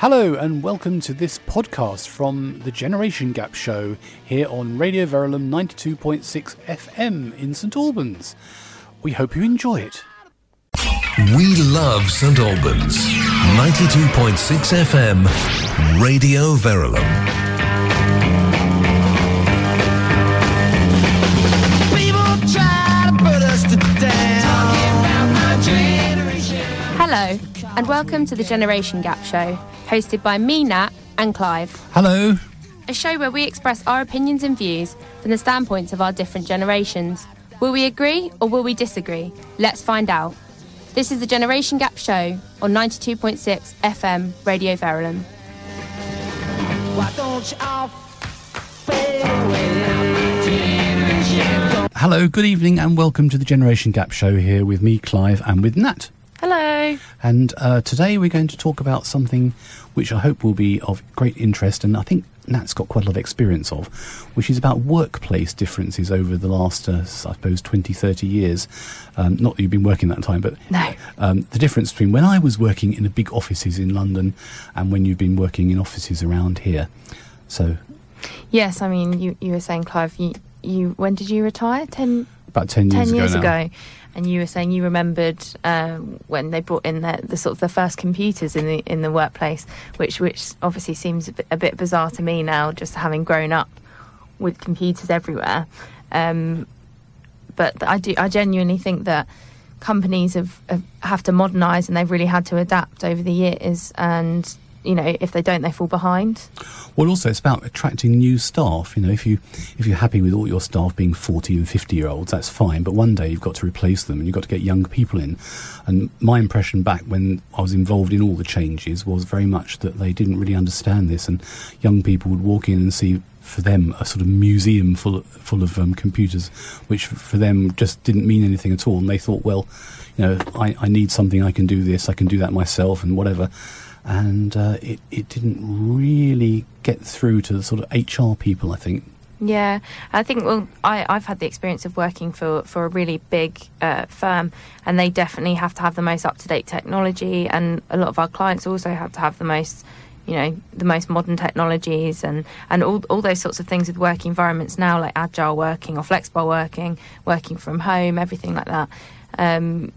Hello, and welcome to this podcast from the Generation Gap Show here on Radio Verulam 92.6 FM in St Albans. We hope you enjoy it. We love St Albans. 92.6 FM, Radio Verulam. And welcome to the Generation Gap Show, hosted by me, Nat, and Clive. Hello. A show where we express our opinions and views from the standpoints of our different generations. Will we agree or will we disagree? Let's find out. This is the Generation Gap Show on 92.6 FM Radio Verulam. Hello, good evening, and welcome to the Generation Gap Show here with me, Clive, and with Nat. Hello. And uh, today we're going to talk about something which I hope will be of great interest, and I think Nat's got quite a lot of experience of, which is about workplace differences over the last, uh, I suppose, 20, 30 years. Um, not that you've been working that time, but No. um, the difference between when I was working in the big offices in London and when you've been working in offices around here. So, Yes, I mean, you, you were saying, Clive, you, you when did you retire? Ten, about 10 years 10 years ago. And you were saying you remembered um, when they brought in the, the sort of the first computers in the in the workplace, which which obviously seems a bit, a bit bizarre to me now, just having grown up with computers everywhere. Um, but I do I genuinely think that companies have, have have to modernise and they've really had to adapt over the years. And you know, if they don't, they fall behind. Well, also it's about attracting new staff. You know, if you if you're happy with all your staff being forty and fifty year olds, that's fine. But one day you've got to replace them, and you've got to get young people in. And my impression back when I was involved in all the changes was very much that they didn't really understand this, and young people would walk in and see. For them, a sort of museum full of, full of um, computers, which for them just didn't mean anything at all. And they thought, well, you know, I, I need something. I can do this. I can do that myself, and whatever and uh, it, it didn't really get through to the sort of HR people, I think. Yeah, I think. Well, I, I've had the experience of working for for a really big uh, firm, and they definitely have to have the most up to date technology, and a lot of our clients also have to have the most, you know, the most modern technologies, and and all all those sorts of things with work environments now, like agile working or flexible working, working from home, everything like that. Um,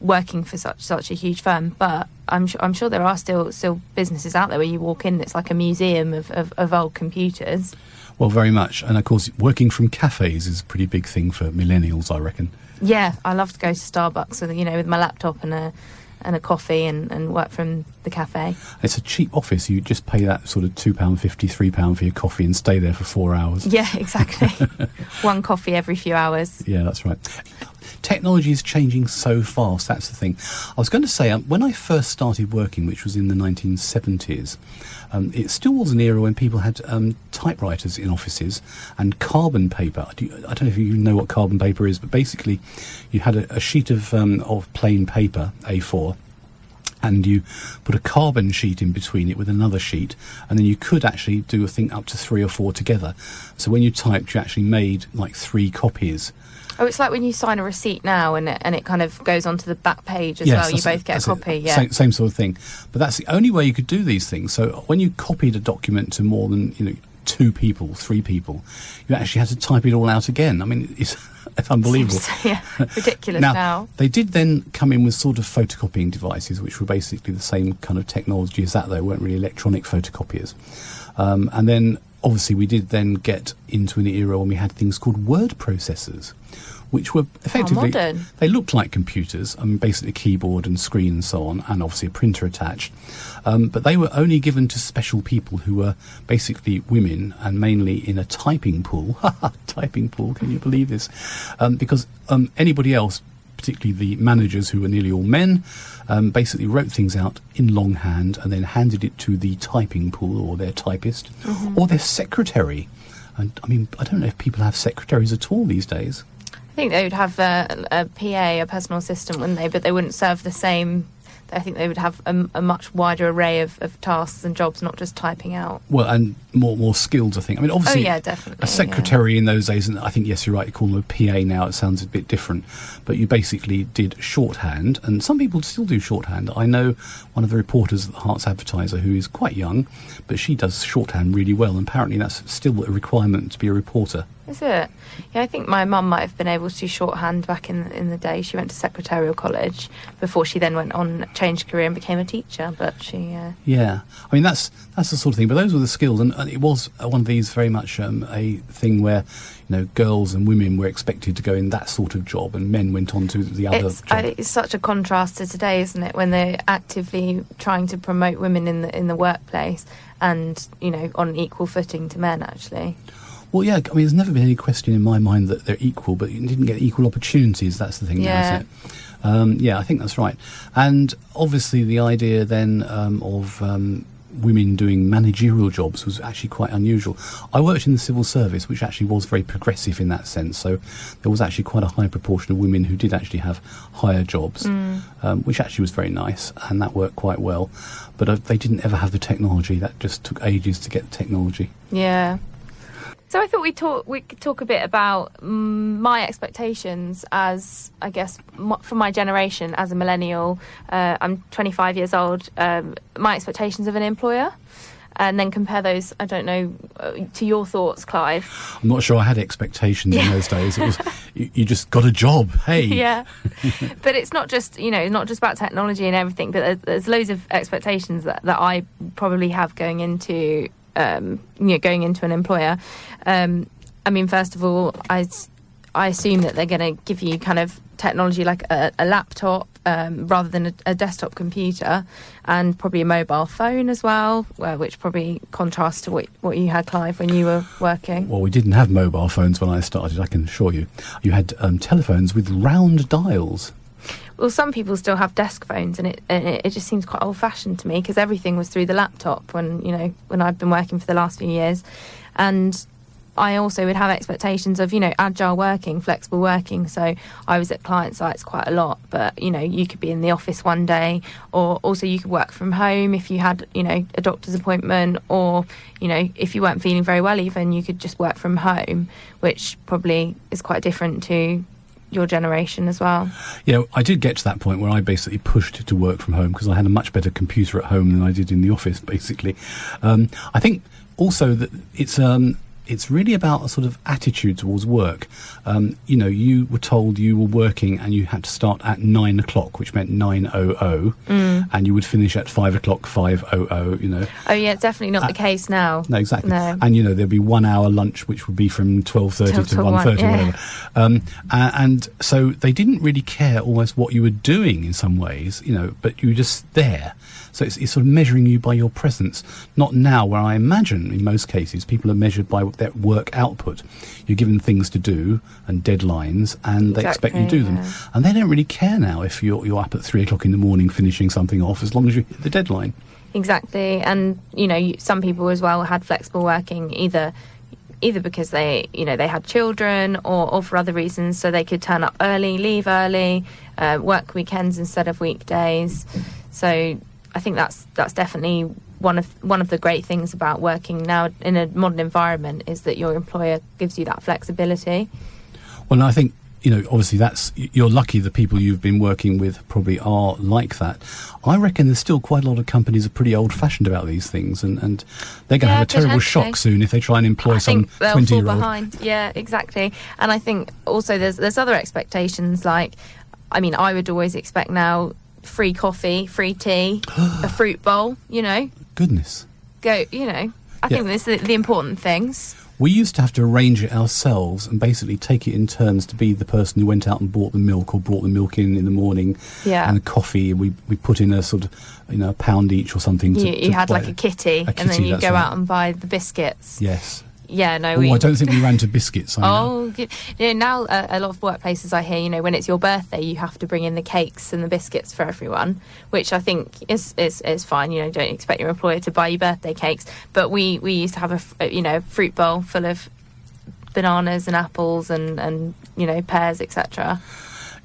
working for such such a huge firm, but I'm sure I'm sure there are still still businesses out there where you walk in, it's like a museum of, of, of old computers. Well, very much. And of course, working from cafes is a pretty big thing for millennials, I reckon. Yeah, I love to go to Starbucks with you know with my laptop and a and a coffee and, and work from the cafe. It's a cheap office. You just pay that sort of £2.50, £3 for your coffee and stay there for four hours. Yeah, exactly. One coffee every few hours. Yeah, that's right. Technology is changing so fast. That's the thing. I was going to say, um, when I first started working, which was in the 1970s, um, it still was an era when people had um, typewriters in offices and carbon paper. I don't know if you know what carbon paper is, but basically, you had a, a sheet of um, of plain paper, A4, and you put a carbon sheet in between it with another sheet, and then you could actually do a thing up to three or four together. So when you typed, you actually made like three copies. Oh, it's like when you sign a receipt now and it, and it kind of goes onto the back page as well. You both get a that's it. copy. Yeah. Same, same sort of thing. But that's the only way you could do these things. So when you copied a document to more than you know two people, three people, you actually had to type it all out again. I mean, it's unbelievable. Yeah, ridiculous now, now. they did then come in with sort of photocopying devices, which were basically the same kind of technology as that. They weren't really electronic photocopiers. Um, and then, obviously, we did then get into an era when we had things called word processors, which were effectively modern. they looked like computers. I mean, basically a keyboard and screen and so on, and obviously a printer attached. Um, but they were only given to special people who were basically women and mainly in a typing pool. typing pool, can you believe this? Um, because um, anybody else, particularly the managers who were nearly all men, um, basically wrote things out in longhand and then handed it to the typing pool or their typist or their secretary. And I mean, I don't know if people have secretaries at all these days. I think they would have a, a PA, a personal assistant, wouldn't they? But they wouldn't serve the same I think they would have a, a much wider array of, of, tasks and jobs, not just typing out. Well, and more more skills, I think. I mean, oh, obviously, oh, yeah, definitely, a secretary yeah. in those days, and I think yes, you're right. You call them a PA now. It sounds a bit different, but you basically did shorthand, and some people still do shorthand. I know one of the reporters at the Herts Advertiser who is quite young, but she does shorthand really well. And apparently, that's still a requirement to be a reporter. Is it? Yeah, I think my mum might have been able to shorthand back in in the day. She went to secretarial college before she then went on changed career and became a teacher. But she. Uh... Yeah, I mean that's that's the sort of thing. But those were the skills, and, and it was one of these very much um, a thing where you know girls and women were expected to go in that sort of job, and men went on to the other. It's, I, it's such a contrast to today, isn't it? When they're actively trying to promote women in the in the workplace, and you know on equal footing to men, actually. Well, yeah, I mean, there's never been any question in my mind that they're equal, but you didn't get equal opportunities. That's the thing, yeah. Now, um, yeah, I think that's right. And obviously, the idea then um, of um, women doing managerial jobs was actually quite unusual. I worked in the civil service, which actually was very progressive in that sense. So there was actually quite a high proportion of women who did actually have higher jobs, mm. um, which actually was very nice, and that worked quite well. But uh, they didn't ever have the technology. That just took ages to get the technology. Yeah. So I thought we talk we could talk a bit about mm, my expectations as I guess for my generation as a millennial. Uh, I'm 25 years old. Um, my expectations of an employer. And then compare those. I don't know uh, to your thoughts, Clive. I'm not sure I had expectations yeah. in those days. It was you, you, just got a job. Hey, yeah. but it's not just you know not just about technology and everything. But there's, there's loads of expectations that, that I probably have going into um, you know, going into an employer. Um, I mean, first of all, I, I assume that they're going to give you kind of technology like a, a laptop um, rather than a, a, desktop computer and probably a mobile phone as well, which probably contrasts to what, what you had, Clive, when you were working. Well, we didn't have mobile phones when I started, I can assure you. You had um, telephones with round dials. Well, some people still have desk phones, and it and it, just seems quite old fashioned to me because everything was through the laptop when you know when I've been working for the last few years, and I also would have expectations of, you know, agile working, flexible working. So I was at client sites quite a lot, but, you know, you could be in the office one day, or also you could work from home if you had, you know, a doctor's appointment, or, you know, if you weren't feeling very well, even you could just work from home, which probably is quite different to your generation as well? Yeah, I did get to that point where I basically pushed to work from home because I had a much better computer at home than I did in the office, basically. Um, I think also that it's um, it's really about a sort of attitude towards work. Um, you know, you were told you were working and you had to start at nine o'clock, which meant nine oh oh, mm. and you would finish at five o'clock five oh oh. You know. Oh yeah, it's definitely not uh, the case now. No, exactly. No. And you know, there'd be one hour lunch, which would be from twelve thirty to one thirty, yeah. whatever. Um, and so they didn't really care almost what you were doing in some ways, you know, but you were just there. So it's, it's, sort of measuring you by your presence, not now where I imagine in most cases people are measured by their work output. You're given things to do and deadlines, and they expect you to do them. Yeah. And they don't really care now if you're, you're up at three o'clock in the morning finishing something off, as long as you hit the deadline. Exactly, and you know, some people as well had flexible working either either because they you know they had children or, or for other reasons so they could turn up early leave early uh, work weekends instead of weekdays so I think that's that's definitely one of one of the great things about working now in a modern environment is that your employer gives you that flexibility. Well, I think you know, obviously that's you're lucky the people you've been working with probably are like that. I reckon there's still quite a lot of companies are pretty old fashioned about these things, and, and they're going to yeah, have a terrible shock soon if they try and employ I some twenty year old. behind. Yeah, exactly. And I think also there's there's other expectations like, I mean, I would always expect now free coffee, free tea, a fruit bowl, you know. Goodness. Go, you know. I yeah. think this is the important things. We used to have to arrange it ourselves and basically take it in turns to be the person who went out and bought the milk or brought the milk in in the morning. Yeah. And the coffee, we, we put in a sort of, you know, a pound each or something. To, you, you to had like a kitty, a kitty, and then you go right. out and buy the biscuits. Yes. Yeah, no. Oh, we, I don't think we ran to biscuits. Oh, you know, now uh, a lot of workplaces I hear, you know, when it's your birthday, you have to bring in the cakes and the biscuits for everyone, which I think is is, is fine. You know, don't expect your employer to buy you birthday cakes, but we we used to have a you know fruit bowl full of bananas and apples and and you know pears etc.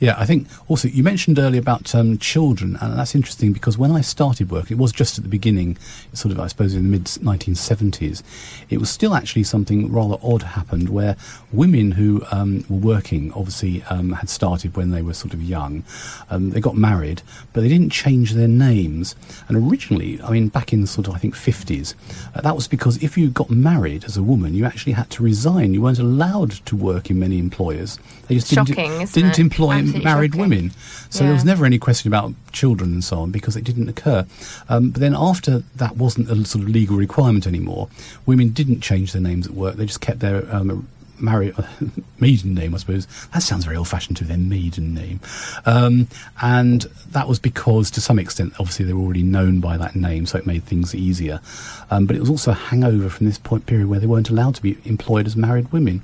Yeah, I think also you mentioned earlier about um, children, and that's interesting because when I started work, it was just at the beginning, sort of, I suppose, in the mid 1970s. It was still actually something rather odd happened where women who um, were working, obviously, um, had started when they were sort of young. Um, they got married, but they didn't change their names. And originally, I mean, back in the sort of, I think, 50s, uh, that was because if you got married as a woman, you actually had to resign. You weren't allowed to work in many employers. They just didn't, Shocking, isn't didn't it? employ married shocking. women. So there was never any question about children and so on because it didn't occur. Um, but then after that wasn't a sort of legal requirement anymore, women didn't change their names at work. They just kept their um, married maiden name, I suppose. That sounds very old-fashioned to their maiden name. Um, and that was because, to some extent, obviously they were already known by that name, so it made things easier. Um, but it was also a hangover from this point period where they weren't allowed to be employed as married women.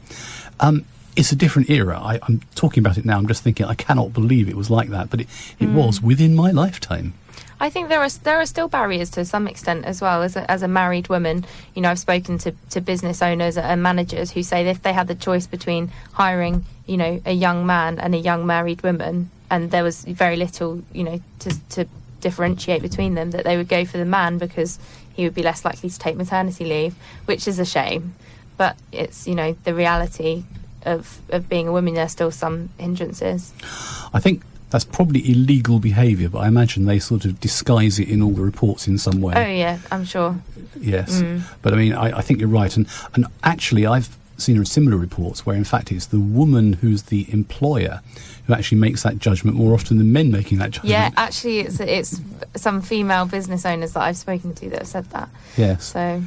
Um, it's a different era. I, I'm talking about it now. I'm just thinking I cannot believe it was like that, but it, it hmm. was within my lifetime. I think there are there are still barriers to some extent as well. As a, as a married woman, you know, I've spoken to, to business owners and managers who say that if they had the choice between hiring, you know, a young man and a young married woman, and there was very little, you know, to to differentiate between them, that they would go for the man because he would be less likely to take maternity leave, which is a shame. But it's you know the reality of of being a woman. There's still some hindrances. I think that's probably illegal behaviour, but I imagine they sort of disguise it in all the reports in some way. Oh yeah, I'm sure. Yes, mm. but I mean, I, I think you're right, and and actually, I've seen similar reports where, in fact, it's the woman who's the employer who actually makes that judgment more often than men making that judgment. Yeah, actually, it's it's some female business owners that I've spoken to that have said that. Yes. So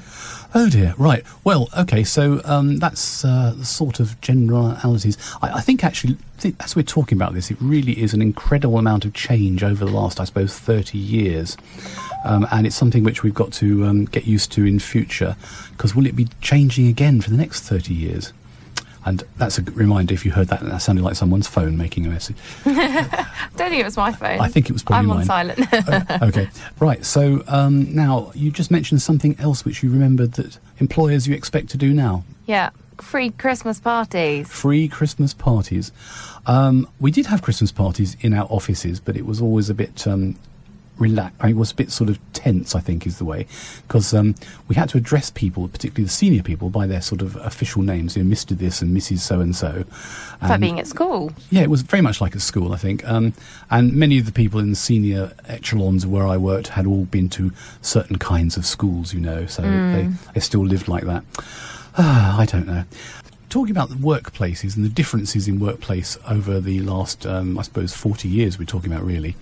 Oh dear. Right. Well. Okay. So um, that's uh, the sort of generalities. I, I think actually, th- as we're talking about this, it really is an incredible amount of change over the last, I suppose, thirty years, um, and it's something which we've got to um, get used to in future. Because will it be changing again for the next thirty years? And that's a reminder. If you heard that, that sounded like someone's phone making a message. I don't think it was my phone. I think it was probably I'm mine. on silent. Uh, okay, right. So um, now you just mentioned something else which you remembered that employers you expect to do now. yeah, free Christmas parties. Free Christmas parties. Um, we did have Christmas parties in our offices, but it was always a bit um, relaxed. It was a bit sort of tense, I think, is the way, because um, we had to address people, particularly the senior people, by their sort of official names. You know, Mr. This and Mrs. So and So. Like being at school. Yeah, it was very much like at school, I think. Um, and many of the people in the senior echelons where I worked had all been to certain kinds of schools, you know, so they, they still lived like that. Ah, I don't know. Talking about the workplaces and the differences in workplace over the last, um, I suppose, 40 years, we're talking about really.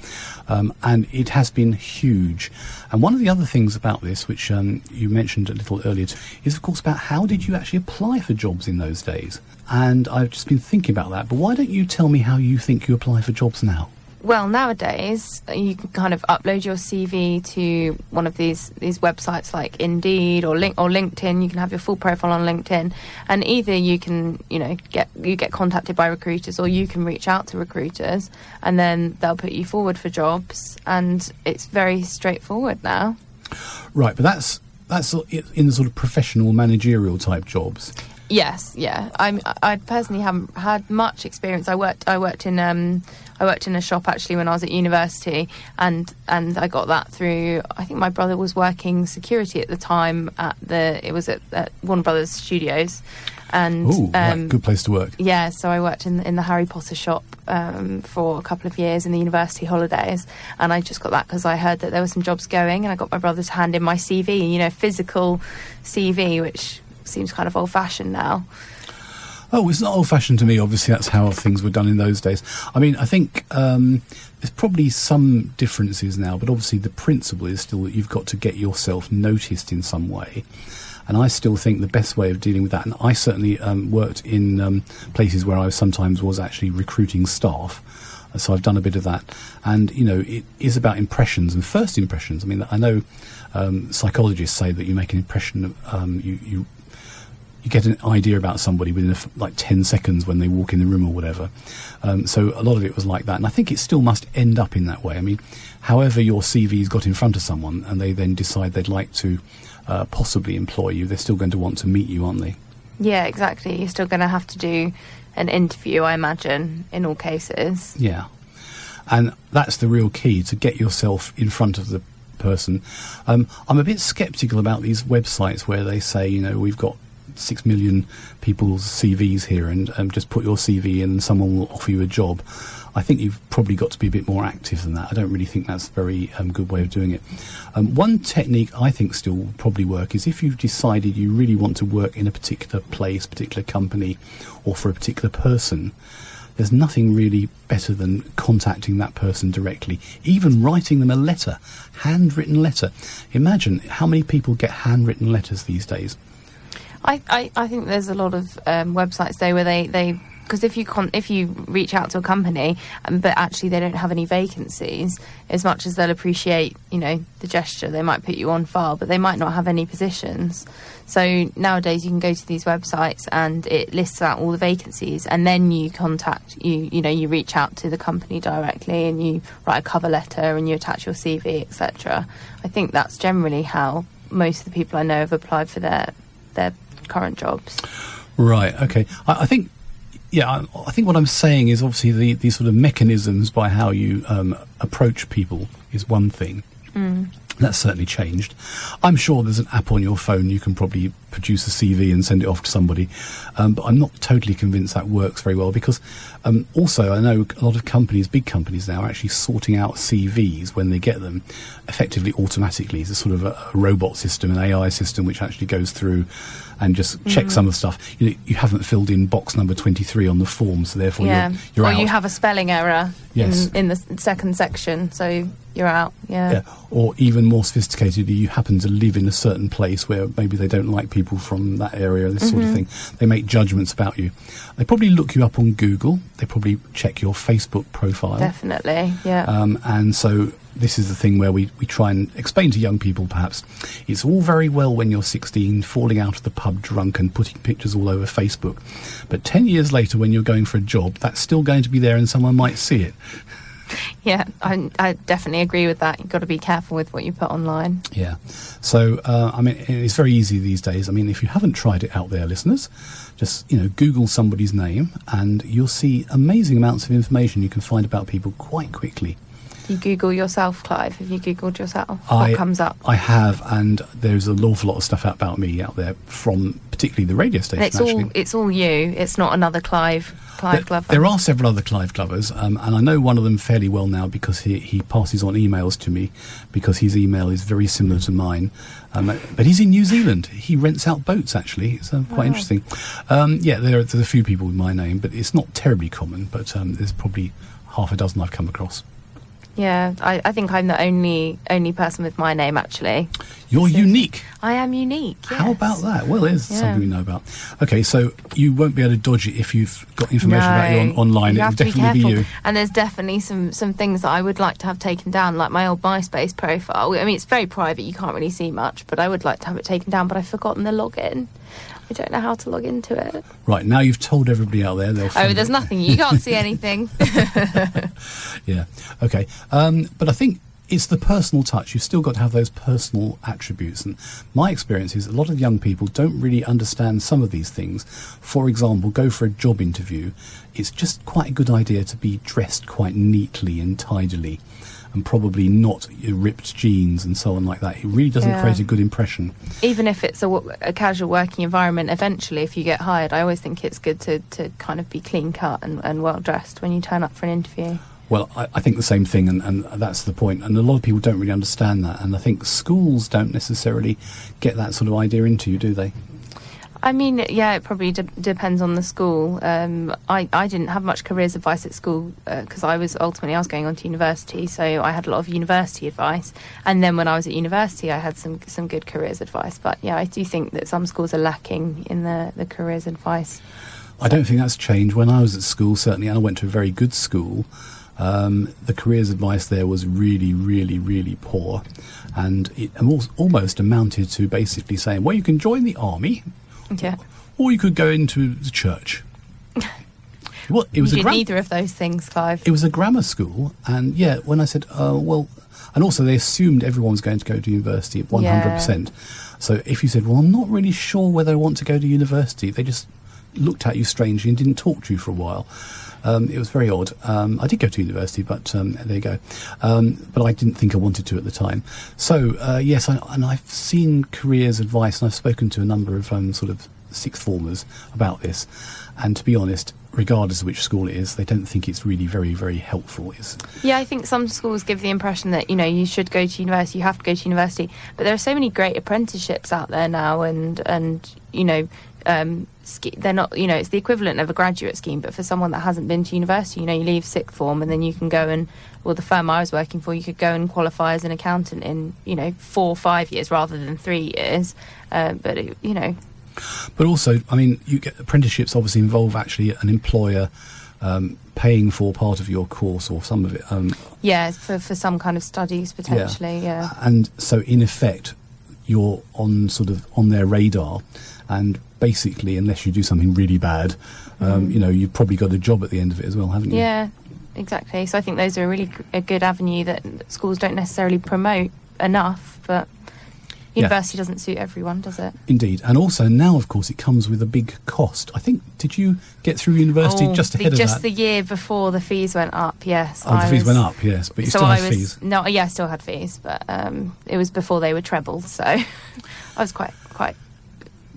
Um, and it has been huge. And one of the other things about this, which um, you mentioned a little earlier, is of course about how did you actually apply for jobs in those days? And I've just been thinking about that. But why don't you tell me how you think you apply for jobs now? Well, nowadays you can kind of upload your CV to one of these these websites like Indeed or Link or LinkedIn. You can have your full profile on LinkedIn, and either you can you know get you get contacted by recruiters or you can reach out to recruiters, and then they'll put you forward for jobs. And it's very straightforward now. Right, but that's that's in the sort of professional managerial type jobs. Yes, yeah. I'm. I personally haven't had much experience. I worked. I worked in. Um, I worked in a shop actually when I was at university, and and I got that through. I think my brother was working security at the time at the. It was at, at Warner Brothers Studios, and Oh, right, um, good place to work. yeah, so I worked in in the Harry Potter shop um, for a couple of years in the university holidays, and I just got that because I heard that there were some jobs going, and I got my brother to hand in my CV, you know, physical CV, which seems kind of old fashioned now. Oh, it's not old fashioned to me. Obviously, that's how things were done in those days. I mean, I think um, there's probably some differences now, but obviously the principle is still that you've got to get yourself noticed in some way. And I still think the best way of dealing with that, and I certainly um, worked in um, places where I sometimes was actually recruiting staff. So I've done a bit of that, and you know, it is about impressions and first impressions. I mean, I know um, psychologists say that you make an impression. Um, you, you you get an idea about somebody within a f like 10 seconds when they walk in the room or whatever. Um, so a lot of it was like that. And I think it still must end up in that way. I mean, however your CV's got in front of someone and they then decide they'd like to uh, possibly employ you, they're still going to want to meet you, aren't they? Yeah, exactly. You're still going to have to do an interview. I imagine in all cases. Yeah. And that's the real key to get yourself in front of the person. Um, I'm a bit skeptical about these websites where they say, you know, we've got six million people's CVs here and um, just put your CV in and someone will offer you a job. I think you've probably got to be a bit more active than that. I don't really think that's a very um, good way of doing it. Um, one technique I think still will probably work is if you've decided you really want to work in a particular place, particular company, or for a particular person, there's nothing really better than contacting that person directly, even writing them a letter, handwritten letter. Imagine how many people get handwritten letters these days. I, I, I think there's a lot of um, websites though where they, they because if you con- if you reach out to a company um, but actually they don't have any vacancies as much as they'll appreciate you know the gesture they might put you on file but they might not have any positions. So nowadays you can go to these websites and it lists out all the vacancies and then you contact you you know you reach out to the company directly and you write a cover letter and you attach your CV etc I think that's generally how most of the people I know have applied for their their current jobs Right. Okay. I, I think. Yeah, I, I think what I'm saying is obviously the, the sort of mechanisms by how you um, approach people is one thing. That's certainly changed. I'm sure there's an app on your phone you can probably produce a CV and send it off to somebody, um, but I'm not totally convinced that works very well because um, also I know a lot of companies, big companies now, are actually sorting out CVs when they get them effectively automatically. It's a sort of a, a robot system, an AI system, which actually goes through and just checks some of the stuff. You, know, you haven't filled in box number 23 on the form, so therefore yeah you're, you're or out. you have a spelling error Yes. in, in the second section so you're out yeah, Yeah, or even more sophisticated, you happen to live in a certain place where maybe they don't like people from that area, this sort of thing. They make judgments about you. They probably look you up on Google. They probably check your Facebook profile. definitely yeah Um, and so this is the thing where we, we try and explain to young people perhaps it's all very well when you're 16 falling out of the pub drunk and putting pictures all over Facebook. But 10 years later when you're going for a job, that's still going to be there and someone might see it. Yeah I, I definitely agree with that you've got to be careful with what you put online Yeah. So, uh, I mean, it's very easy these days. I mean, if you haven't tried it out there, listeners, just, you know, Google somebody's name and you'll see amazing amounts of information you can find about people quite quickly. you google yourself clive have you googled yourself I- what comes up I have, and there's an awful lot of stuff out about me out there from particularly the radio station, and it's actually. all it's all you it's not another clive clive There, glover there are several other Clive Glovers, um, and I know one of them fairly well now because he, he passes on emails to me because his email is very similar to mine. Um, but he's in New Zealand. He rents out boats, actually. It's uh, quite interesting. Um, yeah, there, there's a few people with my name, but it's not terribly common, but um, there's probably half a dozen I've come across. Yeah I, I think i'm the only only person with my name actually You're So- unique. i am unique How about that? Well, there's Yeah. something we know about. Okay, so you won't be able to dodge it if you've got information about you on, No, online. You It'll have to be be you. And there's definitely some some things that I would like to have taken down, like my old MySpace profile. I mean, it's very private; you can't really see much. But I would like to have it taken down. But I've forgotten the login. I don't know how to log into it. Right, now you've told everybody out there. They'll Oh, there's it. nothing. You can't see anything. Yeah. Okay. Um, but I think it's the personal touch. You've still got to have those personal attributes. And my experience is a lot of young people don't really understand some of these things. For example, go for a job interview. It's just quite a good idea to be dressed quite neatly and tidily. And probably not ripped jeans and so on like that. It really doesn't Yeah. create a good impression. Even if it's a, a casual working environment, eventually, if you get hired, I always think it's good to, to kind of be clean cut and, and well dressed when you turn up for an interview. Well, I, I think the same thing, and, and that's the point. And a lot of people don't really understand that. And I think schools don't necessarily get that sort of idea into you, do they? I mean, yeah, it probably de- depends on the school. Um, I, I didn't have much careers advice at school because I was ultimately I was going on to university, so I had a lot of university advice. And then when I was at university, I had some some good careers advice. But yeah, I do think that some schools are lacking in the, the careers advice. I don't think that's changed. When I was at school, certainly, and I went to a very good school, um, the careers advice there was really, really, really poor. And it almost amounted to basically saying, well, you can join the army Yeah, or you could go into the church. well, it was you a did neither of those things, Clive. it was a grammar school, and yeah, when I said, uh, well, and also they assumed everyone was going to go to university, at one hundred percent. So if you said, well, I'm not really sure whether I want to go to university, they just looked at you strangely and didn't talk to you for a while. Um, it was very odd. Um, I did go to university, but um, there you go. Um, but I didn't think I wanted to at the time. So uh, yes, I, and I've seen careers advice, and I've spoken to a number of um, sort of sixth formers about this. And to be honest, regardless of which school it is, they don't think it's really very, very helpful. It's, Yeah, I think some schools give the impression that you know you should go to university, you have to go to university, but there are so many great apprenticeships out there now, and and you know. Um, sch- they're not, you know, it's the equivalent of a graduate scheme, but for someone that hasn't been to university, you know, you leave sixth form and then you can go and, well, the firm I was working for, you could go and qualify as an accountant in, you know, four or five years rather than three years. Uh, but, it, you know, But also, I mean, you get apprenticeships obviously involve actually an employer um, paying for part of your course or some of it. Um, yeah, for, for some kind of studies potentially, yeah. And so, in effect, you're on sort of on their radar, and basically, unless you do something really bad, um, you know, you've probably got a job at the end of it as well, haven't you? Mm. Yeah, exactly. So I think those are a really g- a good avenue that schools don't necessarily promote enough, but university doesn't suit everyone, does it? Indeed, and also now, of course, it comes with a big cost. I think. Did you get through university Oh, just the- ahead of just that? the year before the fees went up. Yes, oh, the fees was- went up, yes, but you so still I was fees. no, yeah, I still had fees, but um, it was before they were trebled, so I was quite quite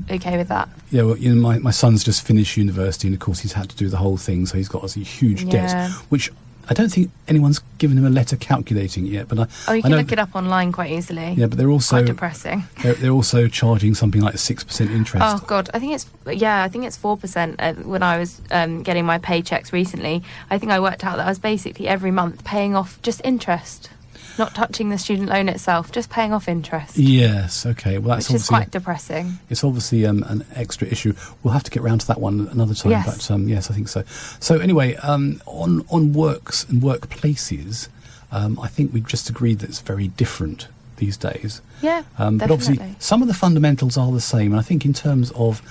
okay with that. Yeah, well, you know, my, my son's just finished university, and of course, he's had to do the whole thing, so he's got a huge Yeah. debt, which I don't think anyone's given him a letter calculating it yet. But I, Oh, you can look it up online quite easily. Yeah, but they're also quite depressing. they're, they're also charging something like six percent interest. Oh God, I think it's yeah, I think it's four percent. Uh, when I was um, getting my paychecks recently, I think I worked out that I was basically every month paying off just interest, not touching the student loan itself, just paying off interest, Yes, okay. Well, that's which is quite depressing. it's obviously um, an extra issue. We'll have to get round to that one another time. Yes. But um, yes, I think so. So anyway, um, on on works and workplaces, um, I think we've just agreed that it's very different these days. Yeah, Um, but obviously, some of the fundamentals are the same. And I think in terms of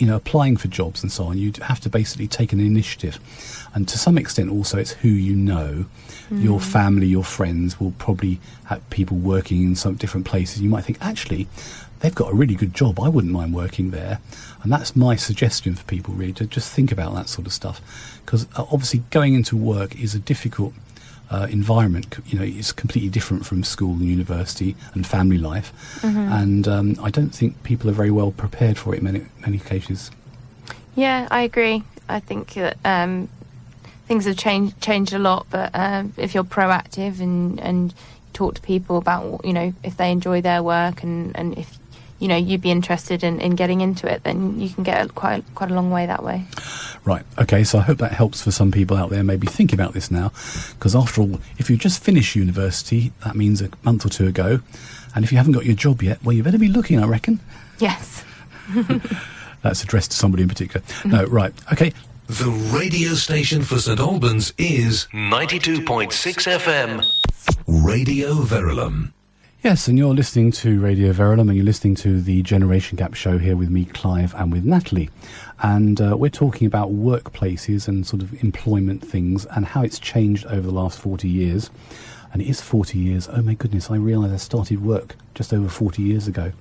you know applying for jobs and so on, you have to basically take an initiative, and to some extent also it's who you know. Your family, your friends will probably have people working in some different places. You might think actually. They've got a really good job. I wouldn't mind working there, and that's my suggestion for people. Really, to just think about that sort of stuff, because uh, obviously going into work is a difficult uh, environment. You know, it's completely different from school and university and family life, and um, I don't think people are very well prepared for it in many many cases. Yeah, I agree. I think that um, things have changed changed a lot, but um, if you're proactive and and talk to people about you know if they enjoy their work and and if you know you'd be interested in, in getting into it, then you can get a, quite quite a long way that way. Right. Okay. So I hope that helps for some people out there. Maybe think about this now, because after all, if you just finished university, that means a month or two ago, and if you haven't got your job yet, well, you better be looking. I reckon. Yes. That's addressed to somebody in particular. No. Right. Okay. The radio station for St Albans is 92.6 FM. Radio Verulam. Yes, and you're listening to Radio Verulam, and you're listening to the Generation Gap show here with me, Clive, and with Natalie. And uh, we're talking about workplaces and sort of employment things and how it's changed over the last 40 years. And it is 40 years. Oh my goodness, I realise I started work just over 40 years ago.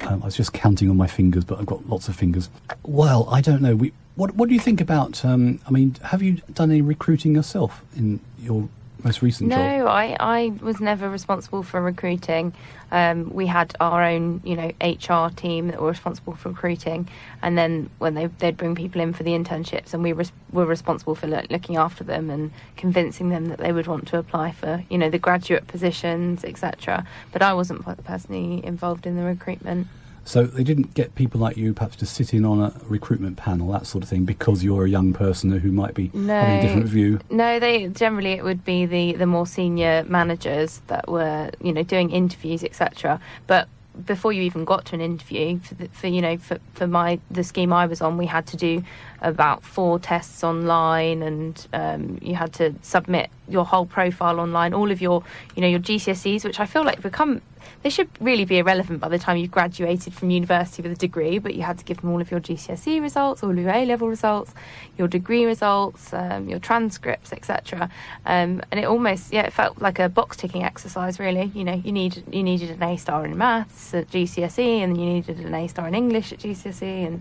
Um, I was just counting on my fingers, but I've got lots of fingers. Well, I don't know. We, what, what do you think about? Um, I mean, have you done any recruiting yourself in your most recent job? No, I, I was never responsible for recruiting. Um, we had our own, you know, HR team that were responsible for recruiting, and then when they they'd bring people in for the internships, and we res- were responsible for lo- looking after them and convincing them that they would want to apply for, you know, the graduate positions, etc. But I wasn't personally involved in the recruitment. So they didn't get people like you perhaps to sit in on a recruitment panel, that sort of thing, because you're a young person who might be having a different view. No, they generally it would be the the more senior managers that were you know doing interviews etc. But before you even got to an interview for, the, for you know for, for my the scheme I was on, we had to do about four tests online, and um, you had to submit your whole profile online, all of your you know your GCSEs, which I feel like become they should really be irrelevant by the time you've graduated from university with a degree, but you had to give them all of your GCSE results, all your A level results, your degree results, um, your transcripts, etc. Um, and it almost, yeah, it felt like a box ticking exercise, really. You know, you need you needed an A star in maths at GCSE, and you needed an A star in English at GCSE, and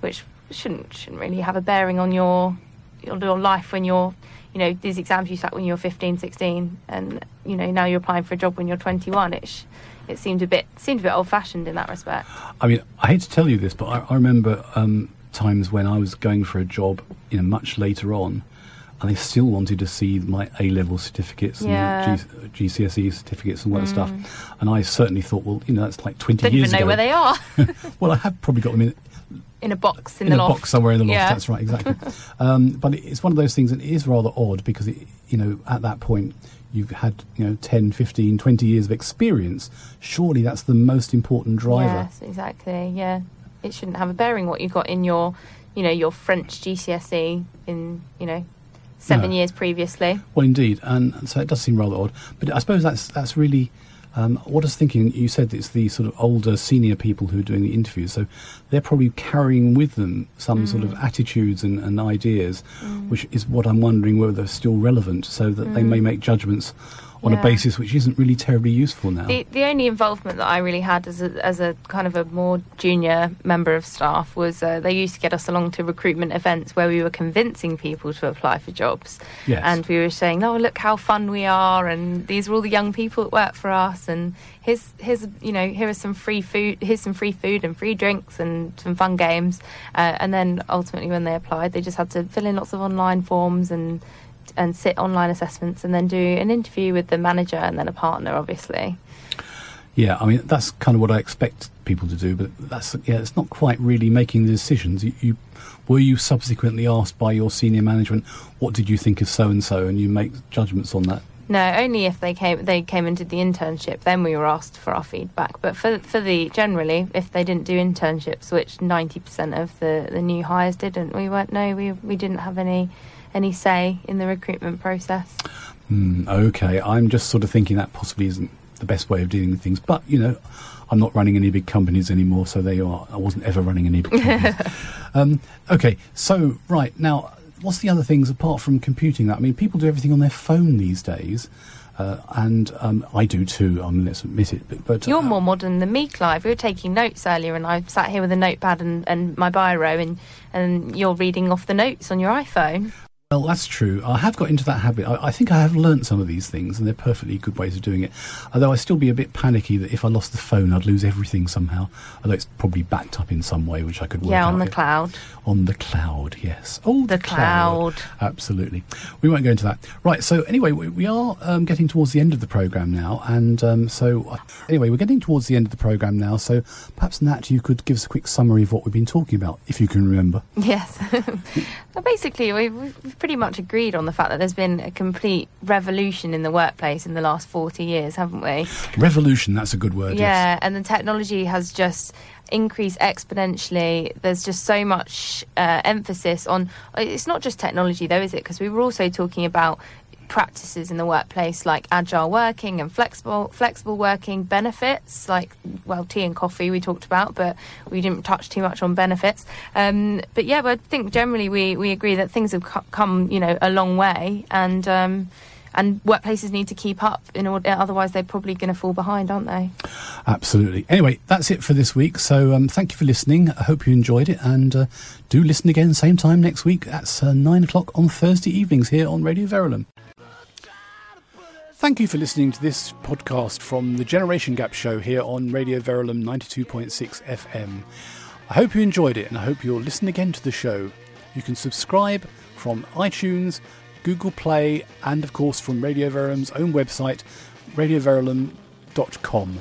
which shouldn't shouldn't really have a bearing on your your, your life when you're you know these exams you sat when you're 15 16 and you know now you're applying for a job when you're 21 it sh- it seemed a bit seemed a bit old fashioned in that respect I mean, I hate to tell you this, but I, I remember um, times when I was going for a job, you know, much later on, and they still wanted to see my A level certificates Yeah. and G- GCSE certificates and all that stuff. And I certainly thought, well, you know, that's like 20 don't years even know ago. where they are well, I have probably got them in, in a box in, in the a loft box somewhere in the loft. Yeah. That's right, exactly. um, but it's one of those things that is rather odd because, it, you know, at that point, you've had, you know, 10, 15, 20 years of experience. Surely that's the most important driver. Yes, exactly. Yeah, it shouldn't have a bearing what you've got in your, you know, your French GCSE in you know seven No. years previously. Well, indeed, and and so it does seem rather odd. But I suppose that's that's really um, what I was thinking. You said it's the sort of older, senior people who are doing the interviews, so they're probably carrying with them some sort of mm. attitudes and, and ideas, mm. which is what I'm wondering whether they're still relevant, so that they mm. may make judgments on a basis which isn't really terribly useful now. The the only involvement that I really had as a as a kind of a more junior member of staff was uh, they used to get us along to recruitment events where we were convincing people to apply for jobs, Yes. and we were saying, "Oh, look how fun we are, and these are all the young people that work for us, and here's here's you know here are some free food, here's some free food and free drinks and some fun games," uh, and then ultimately when they applied, they just had to fill in lots of online forms and and sit online assessments and then do an interview with the manager and then a partner, obviously. Yeah, I mean that's kind of what I expect people to do, but that's yeah, it's not quite really making the decisions. You, you were you subsequently asked by your senior management, what did you think of so and so, and you make judgments on that. No, only if they came they came and did the internship, then we were asked for our feedback. But for for the generally, if they didn't do internships, which ninety percent of the, the new hires didn't, we weren't no, we we didn't have any any say in the recruitment process. Hmm, okay, I'm just sort of thinking that possibly isn't the best way of dealing with things, but you know, I'm not running any big companies anymore, so there you are. I wasn't ever running any big companies. um, okay, so right now, what's the other things apart from computing? That I mean, people do everything on their phone these days. Uh, and um, I do too. Um, let's admit it. But, but You're uh, more modern than me, Clive. We were taking notes earlier, and I sat here with a notepad and, and my biro, and and you're reading off the notes on your iPhone. Well, that's true. I have got into that habit. I, I think I have learnt some of these things, and they're perfectly good ways of doing it. Although I still be a bit panicky that if I lost the phone, I'd lose everything somehow. Although it's probably backed up in some way, which I could work yeah, on the yet. cloud. On the cloud, yes. Oh, The cloud. Absolutely. We won't go into that. Right. So anyway, we, we are um, getting towards the end of the program now, and um, so uh, anyway, we're getting towards the end of the program now. So perhaps Nat, you could give us a quick summary of what we've been talking about, if you can remember. Yes. well, basically, we- we've pretty much agreed on the fact that there's been a complete revolution in the workplace in the last 40 years, haven't we? Revolution. That's a good word. Yeah, and the technology has just increased exponentially. There's just so much uh, emphasis on. It's not just technology, though, is it? Because we were also talking about practices in the workplace like agile working and flexible flexible working benefits like well tea and coffee we talked about but we didn't touch too much on benefits um, but yeah but I think generally we, we agree that things have come you know a long way and um, and workplaces need to keep up in order otherwise they're probably going to fall behind aren't they Absolutely. Anyway, that's it for this week. So um, thank you for listening. I hope you enjoyed it, and uh, do listen again same time next week. That's uh, nine o'clock on Thursday evenings here on Radio Verulam. Thank you for listening to this podcast from the Generation Gap Show here on Radio Verulam 92.6 FM. I hope you enjoyed it, and I hope you'll listen again to the show. You can subscribe from iTunes, Google Play, and of course from Radio Verulam's own website, radioverulam.com.